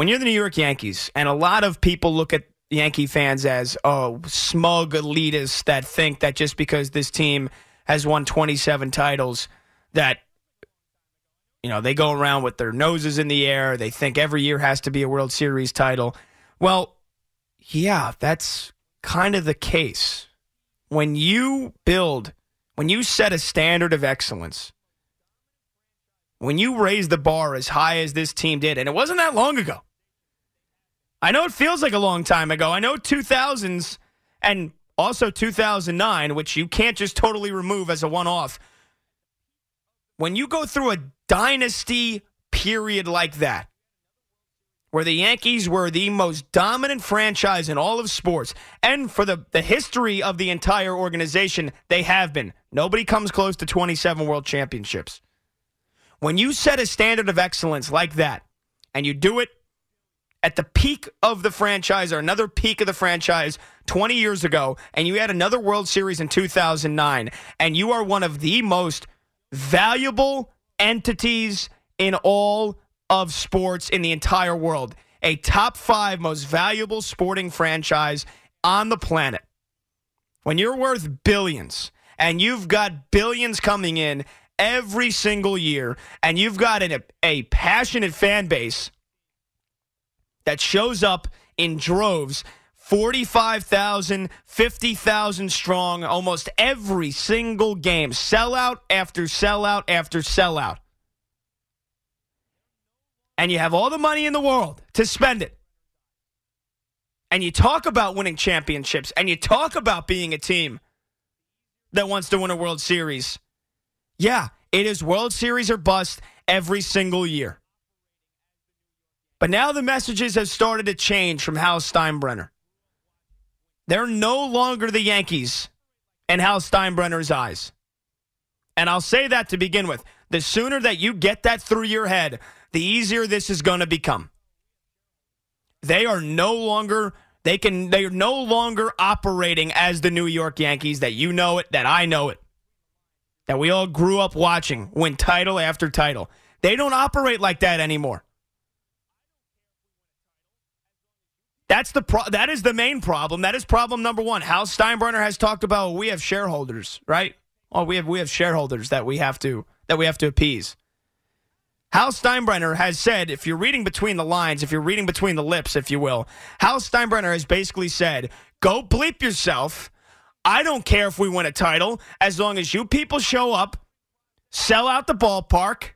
When you're the New York Yankees, and a lot of people look at Yankee fans as oh smug elitists that think that just because this team has won 27 titles that you know, they go around with their noses in the air. They think every year has to be a World Series title. Well, yeah, that's kind of the case. When you build, when you set a standard of excellence, when you raise the bar as high as this team did, and it wasn't that long ago. I know it feels like a long time ago. I know 2000s and also 2009, which you can't just totally remove as a one off. When you go through a dynasty period like that, where the Yankees were the most dominant franchise in all of sports, and for the, the history of the entire organization, they have been. Nobody comes close to 27 world championships. When you set a standard of excellence like that, and you do it at the peak of the franchise or another peak of the franchise 20 years ago, and you had another World Series in 2009, and you are one of the most valuable entities in all of sports in the entire world. A top five most valuable sporting franchise on the planet. When you're worth billions and you've got billions coming in every single year and you've got an, a passionate fan base that shows up in droves 45,000, 50,000 strong almost every single game. Sellout after sellout after sellout. And you have all the money in the world to spend it. And you talk about winning championships and you talk about being a team that wants to win a World Series. Yeah, it is World Series or bust every single year. But now the messages have started to change from Hal Steinbrenner. They're no longer the Yankees in Hal Steinbrenner's eyes. And I'll say that to begin with. The sooner that you get that through your head, the easier this is going to become. They are no longer they can they are no longer operating as the New York Yankees that you know it, that I know it. That we all grew up watching win title after title. They don't operate like that anymore. That's the pro- that is the main problem. That is problem number one. Hal Steinbrenner has talked about we have shareholders, right? Oh, we have we have shareholders that we have to that we have to appease. Hal Steinbrenner has said, if you're reading between the lines, if you're reading between the lips, if you will, Hal Steinbrenner has basically said, "Go bleep yourself. I don't care if we win a title as long as you people show up, sell out the ballpark,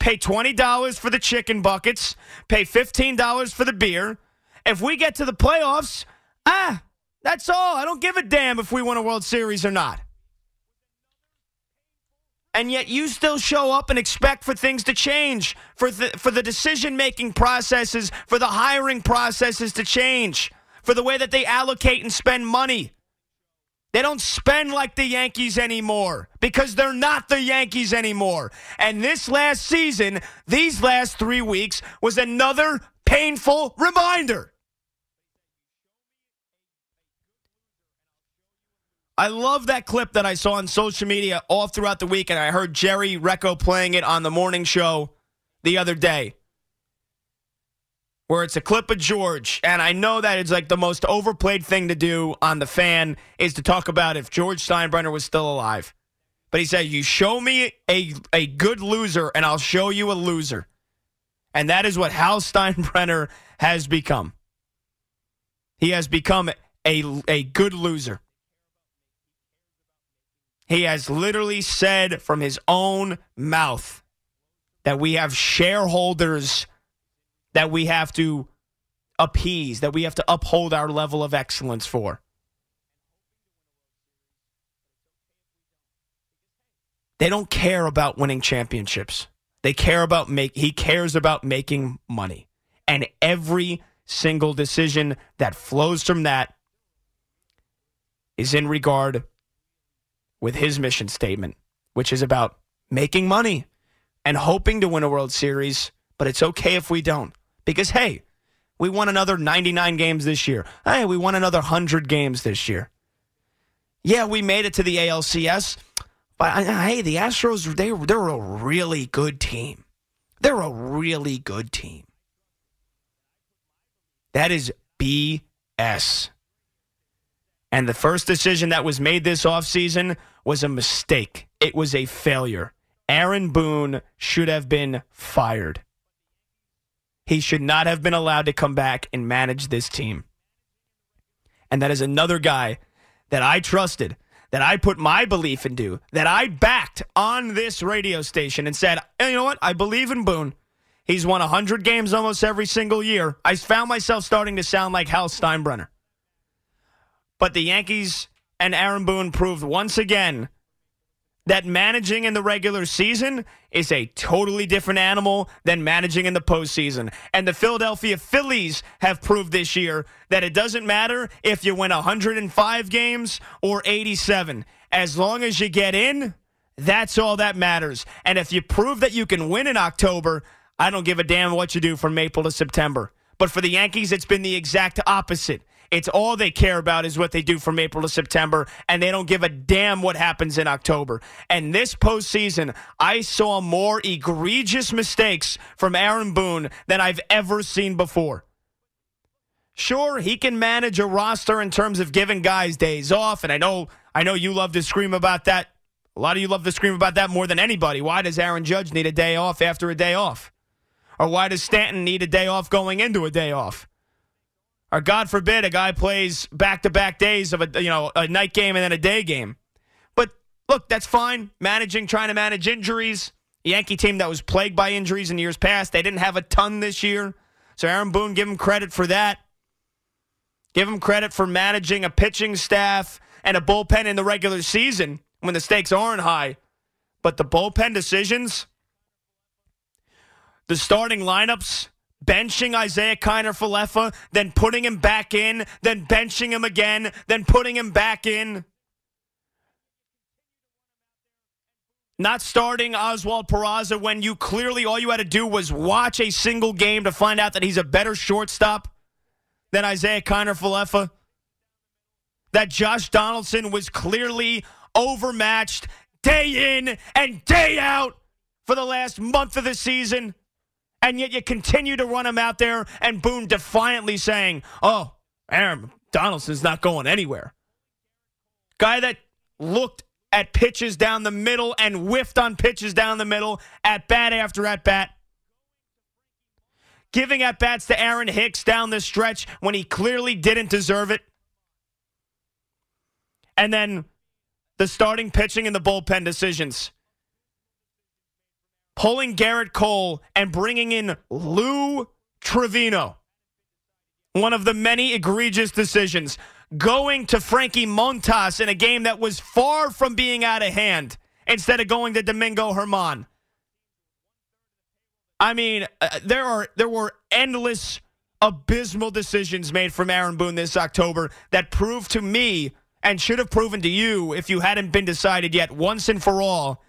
pay twenty dollars for the chicken buckets, pay fifteen dollars for the beer." If we get to the playoffs, ah, that's all. I don't give a damn if we win a World Series or not. And yet you still show up and expect for things to change, for the, for the decision making processes, for the hiring processes to change, for the way that they allocate and spend money. They don't spend like the Yankees anymore because they're not the Yankees anymore. And this last season, these last three weeks, was another painful reminder. I love that clip that I saw on social media all throughout the week, and I heard Jerry Recco playing it on the morning show the other day, where it's a clip of George. And I know that it's like the most overplayed thing to do on the fan is to talk about if George Steinbrenner was still alive. But he said, You show me a, a good loser, and I'll show you a loser. And that is what Hal Steinbrenner has become. He has become a, a good loser. He has literally said from his own mouth that we have shareholders that we have to appease, that we have to uphold our level of excellence for. They don't care about winning championships. They care about make he cares about making money. And every single decision that flows from that is in regard with his mission statement, which is about making money and hoping to win a World Series, but it's okay if we don't. Because hey, we won another 99 games this year. Hey, we won another 100 games this year. Yeah, we made it to the ALCS but uh, hey, the Astros, they, they're a really good team. They're a really good team. That is BS. And the first decision that was made this offseason was a mistake. It was a failure. Aaron Boone should have been fired. He should not have been allowed to come back and manage this team. And that is another guy that I trusted that I put my belief into, that I backed on this radio station and said, hey, you know what? I believe in Boone. He's won 100 games almost every single year. I found myself starting to sound like Hal Steinbrenner. But the Yankees and Aaron Boone proved once again that managing in the regular season is a totally different animal than managing in the postseason. And the Philadelphia Phillies have proved this year that it doesn't matter if you win 105 games or 87. As long as you get in, that's all that matters. And if you prove that you can win in October, I don't give a damn what you do from April to September. But for the Yankees, it's been the exact opposite. It's all they care about is what they do from April to September, and they don't give a damn what happens in October. And this postseason, I saw more egregious mistakes from Aaron Boone than I've ever seen before. Sure, he can manage a roster in terms of giving guys days off, and I know I know you love to scream about that. A lot of you love to scream about that more than anybody. Why does Aaron Judge need a day off after a day off? Or why does Stanton need a day off going into a day off? Or God forbid a guy plays back to back days of a you know a night game and then a day game. But look, that's fine. Managing, trying to manage injuries. Yankee team that was plagued by injuries in years past. They didn't have a ton this year. So Aaron Boone, give him credit for that. Give him credit for managing a pitching staff and a bullpen in the regular season when the stakes aren't high. But the bullpen decisions, the starting lineups, benching Isaiah Kiner Falefa, then putting him back in, then benching him again, then putting him back in. Not starting Oswald Peraza when you clearly all you had to do was watch a single game to find out that he's a better shortstop than Isaiah Kiner Falefa. That Josh Donaldson was clearly overmatched day in and day out for the last month of the season and yet you continue to run him out there and Boone defiantly saying, oh, Aaron Donaldson's not going anywhere. Guy that looked at pitches down the middle and whiffed on pitches down the middle at bat after at bat. Giving at bats to Aaron Hicks down the stretch when he clearly didn't deserve it. And then the starting pitching and the bullpen decisions pulling Gerrit Cole and bringing in Lou Trivino. One of the many egregious decisions. Going to Frankie Montas in a game that was far from being out of hand instead of going to Domingo Germán. I mean, uh, there are there were endless abysmal decisions made from Aaron Boone this October that proved to me and should have proven to you if you hadn't been decided yet once and for all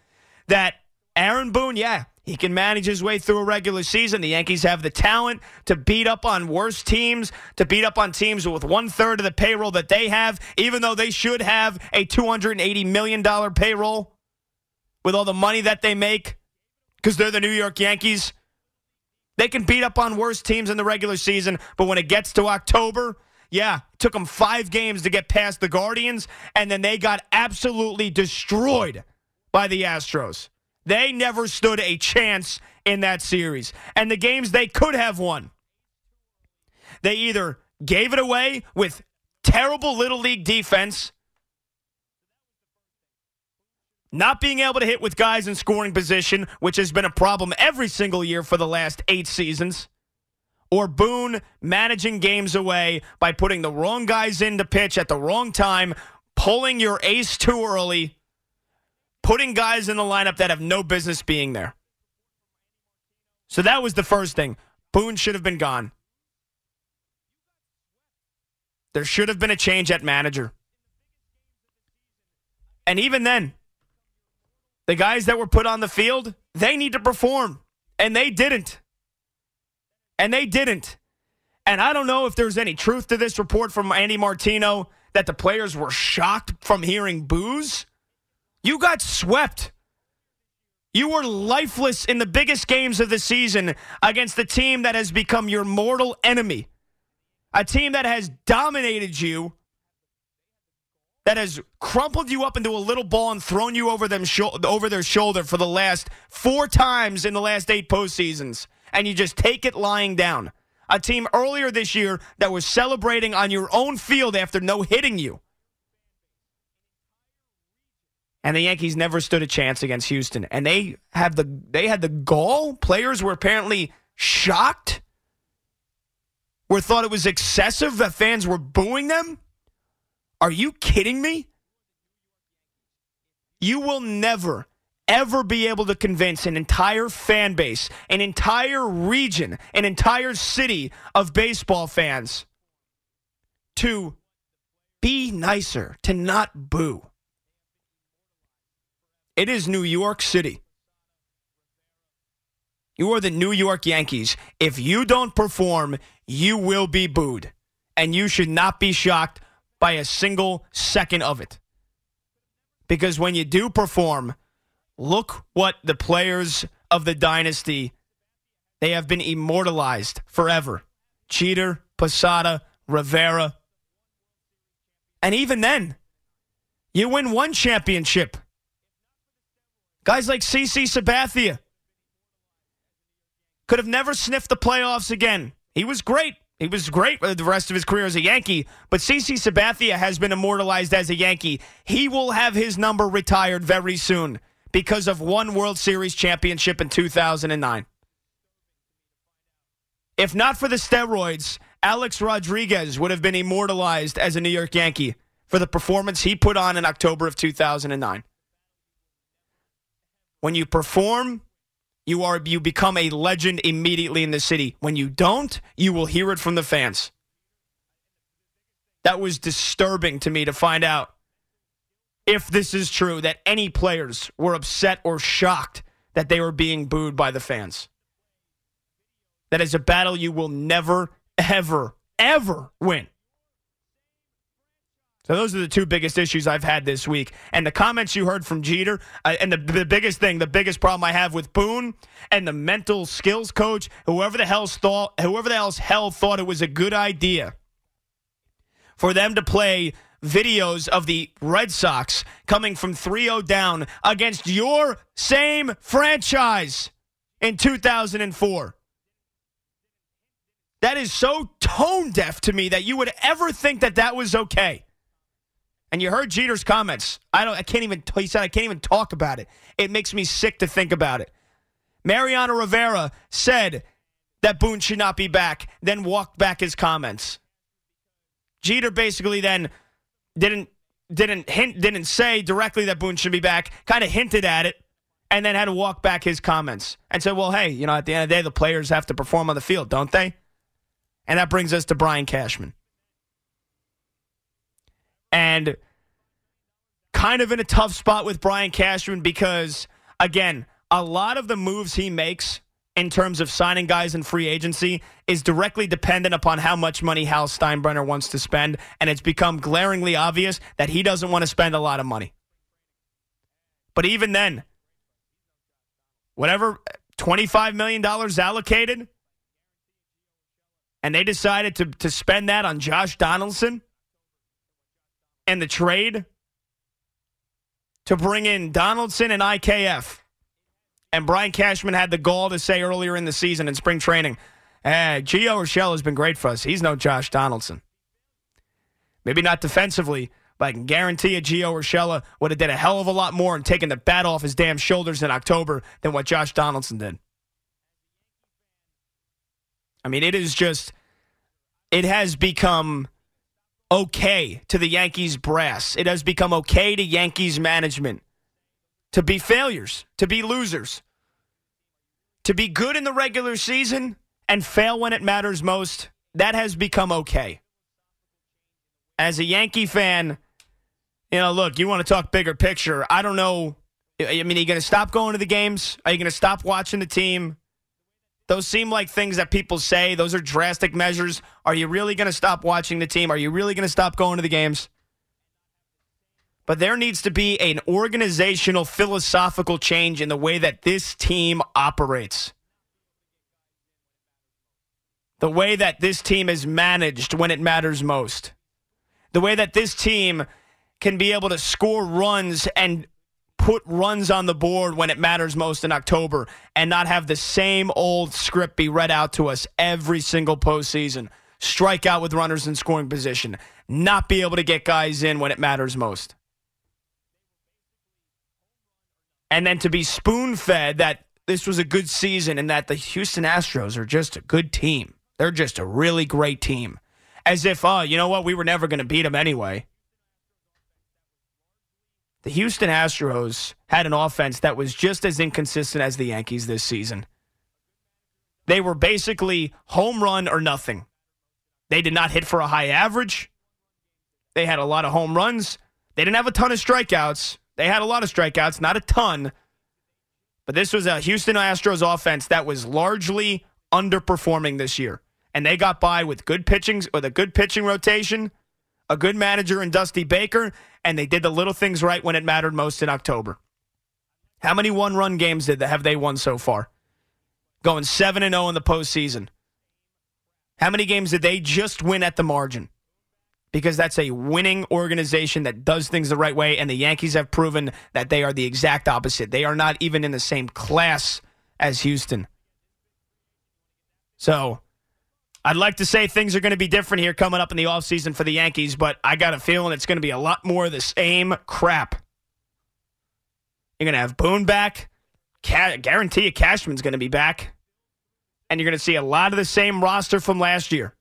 that Aaron Boone, yeah, he can manage his way through a regular season. The Yankees have the talent to beat up on worse teams, to beat up on teams with one third of the payroll that they have, even though they should have a $280 million payroll with all the money that they make because they're the New York Yankees. They can beat up on worse teams in the regular season, but when it gets to October, yeah, it took them five games to get past the Guardians, and then they got absolutely destroyed by the Astros. They never stood a chance in that series. And the games they could have won, they either gave it away with terrible little league defense, not being able to hit with guys in scoring position, which has been a problem every single year for the last eight seasons, or Boone managing games away by putting the wrong guys in to pitch at the wrong time, pulling your ace too early, putting guys in the lineup that have no business being there. So that was the first thing. Boone should have been gone. There should have been a change at manager. And even then, the guys that were put on the field, they need to perform. And they didn't. And they didn't. And I don't know if there's any truth to this report from Andy Martino that the players were shocked from hearing boos. You got swept. You were lifeless in the biggest games of the season against the team that has become your mortal enemy. A team that has dominated you, that has crumpled you up into a little ball and thrown you over them sho- over their shoulder for the last four times in the last eight postseasons, and you just take it lying down. A team earlier this year that was celebrating on your own field after no hitting you. And the Yankees never stood a chance against Houston. And they have the they had the gall. Players were apparently shocked. Were thought it was excessive that fans were booing them. Are you kidding me? You will never, ever be able to convince an entire fan base, an entire region, an entire city of baseball fans to be nicer, to not boo. It is New York City. You are the New York Yankees. If you don't perform, you will be booed. And you should not be shocked by a single second of it. Because when you do perform, look what the players of the dynasty they have been immortalized forever. Jeter, Posada, Rivera. And even then, you win one championship. Guys like CC Sabathia could have never sniffed the playoffs again. He was great. He was great the rest of his career as a Yankee, but CC Sabathia has been immortalized as a Yankee. He will have his number retired very soon because of one World Series championship in 2009. If not for the steroids, Alex Rodriguez would have been immortalized as a New York Yankee for the performance he put on in October of 2009. When you perform, you are you become a legend immediately in the city. When you don't, you will hear it from the fans. That was disturbing to me to find out if this is true that any players were upset or shocked that they were being booed by the fans. That is a battle you will never ever ever win. So those are the two biggest issues I've had this week. And the comments you heard from Jeter, uh, and the, the biggest thing, the biggest problem I have with Boone and the mental skills coach, whoever the hell's thought, whoever the hell's hell thought it was a good idea for them to play videos of the Red Sox coming from 3-0 down against your same franchise in 2004. That is so tone deaf to me that you would ever think that that was okay. And you heard Jeter's comments. I don't. I can't even. He said I can't even talk about it. It makes me sick to think about it. Mariano Rivera said that Boone should not be back, then walked back his comments. Jeter basically then didn't didn't hint didn't say directly that Boone should be back. Kind of hinted at it, and then had to walk back his comments and said, "Well, hey, you know, at the end of the day, the players have to perform on the field, don't they?" And that brings us to Brian Cashman. And kind of in a tough spot with Brian Cashman because, again, a lot of the moves he makes in terms of signing guys in free agency is directly dependent upon how much money Hal Steinbrenner wants to spend. And it's become glaringly obvious that he doesn't want to spend a lot of money. But even then, whatever $25 million allocated, and they decided to, to spend that on Josh Donaldson and the trade to bring in Donaldson and IKF And Brian Cashman had the gall to say earlier in the season in spring training, hey, Gio Urshela has been great for us. He's no Josh Donaldson. Maybe not defensively, but I can guarantee you Gio Urshela would have did a hell of a lot more and taken the bat off his damn shoulders in October than what Josh Donaldson did. I mean, it is just, it has become okay to the Yankees brass. It has become okay to Yankees management to be failures, to be losers, to be good in the regular season and fail when it matters most. That has become okay. As a Yankee fan, you know, look, you want to talk bigger picture. I don't know. I mean, are you going to stop going to the games? Are you going to stop watching the team? Those seem like things that people say. Those are drastic measures. Are you really going to stop watching the team? Are you really going to stop going to the games? But there needs to be an organizational, philosophical change in the way that this team operates. The way that this team is managed when it matters most. The way that this team can be able to score runs and put runs on the board when it matters most in October and not have the same old script be read out to us every single postseason. Strike out with runners in scoring position, not be able to get guys in when it matters most. And then to be spoon fed that this was a good season and that the Houston Astros are just a good team. They're just a really great team. As if, oh, you know what? We were never going to beat them anyway. The Houston Astros had an offense that was just as inconsistent as the Yankees this season. They were basically home run or nothing. They did not hit for a high average. They had a lot of home runs. They didn't have a ton of strikeouts. They had a lot of strikeouts, not a ton. But this was a Houston Astros offense that was largely underperforming this year. And they got by with good pitching with a good pitching rotation, a good manager in Dusty Baker, and they did the little things right when it mattered most in October. How many one-run games did they, have they won so far? Going 7 and 0 in the postseason. How many games did they just win at the margin? Because that's a winning organization that does things the right way, and the Yankees have proven that they are the exact opposite. They are not even in the same class as Houston. So, I'd like to say things are going to be different here coming up in the offseason for the Yankees, but I got a feeling it's going to be a lot more of the same crap. You're going to have Boone back. Ca- guarantee you Cashman's going to be back. And you're going to see a lot of the same roster from last year.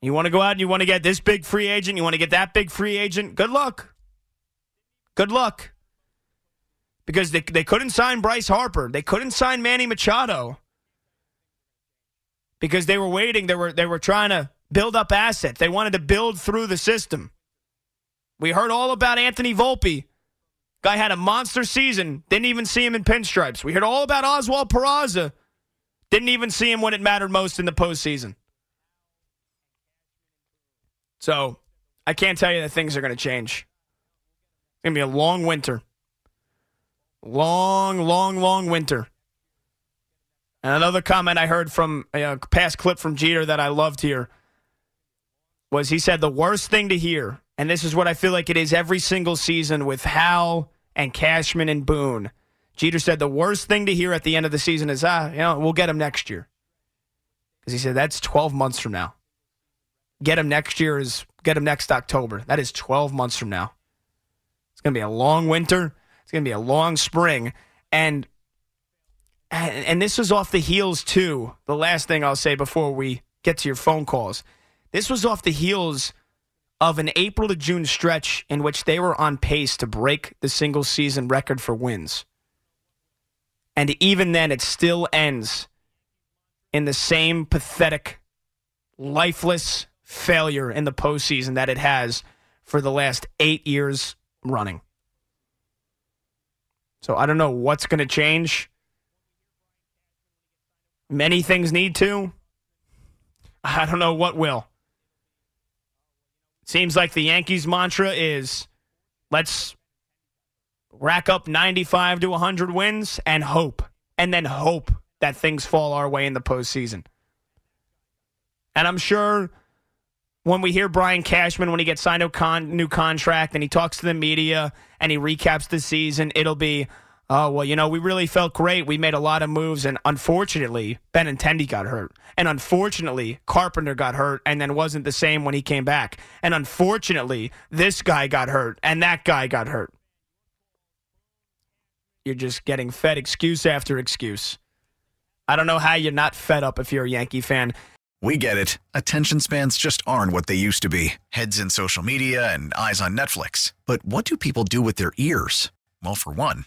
You want to go out and you want to get this big free agent, you want to get that big free agent. Good luck. Good luck. Because they, they couldn't sign Bryce Harper. They couldn't sign Manny Machado because they were waiting. They were they were trying to build up assets. They wanted to build through the system. We heard all about Anthony Volpe. Guy had a monster season. Didn't even see him in pinstripes. We heard all about Oswald Peraza. Didn't even see him when it mattered most in the postseason. So I can't tell you that things are going to change. It's going to be a long winter. Long, long, long winter. And another comment I heard from a past clip from Jeter that I loved here was he said the worst thing to hear, and this is what I feel like it is every single season with Hal and Cashman and Boone. Jeter said the worst thing to hear at the end of the season is, ah, you know, we'll get him next year. Because he said that's 12 months from now. Get him next year is get him next October. That is 12 months from now. It's going to be a long winter. It's going to be a long spring. And and, and this was off the heels too. The last thing I'll say before we get to your phone calls. This was off the heels of an April to June stretch in which they were on pace to break the single season record for wins. And even then, it still ends in the same pathetic, lifeless failure in the postseason that it has for the last eight years running. So I don't know what's going to change. Many things need to. I don't know what will. Seems like the Yankees' mantra is let's rack up 95 to 100 wins and hope, and then hope that things fall our way in the postseason. And I'm sure when we hear Brian Cashman, when he gets signed a con- new contract and he talks to the media and he recaps the season, it'll be, oh, well, you know, we really felt great. We made a lot of moves, and unfortunately, Benintendi got hurt. And unfortunately, Carpenter got hurt and then wasn't the same when he came back. And unfortunately, this guy got hurt and that guy got hurt. You're just getting fed excuse after excuse. I don't know how you're not fed up if you're a Yankee fan. We get it. Attention spans just aren't what they used to be heads in social media and eyes on Netflix. But what do people do with their ears? Well, for one,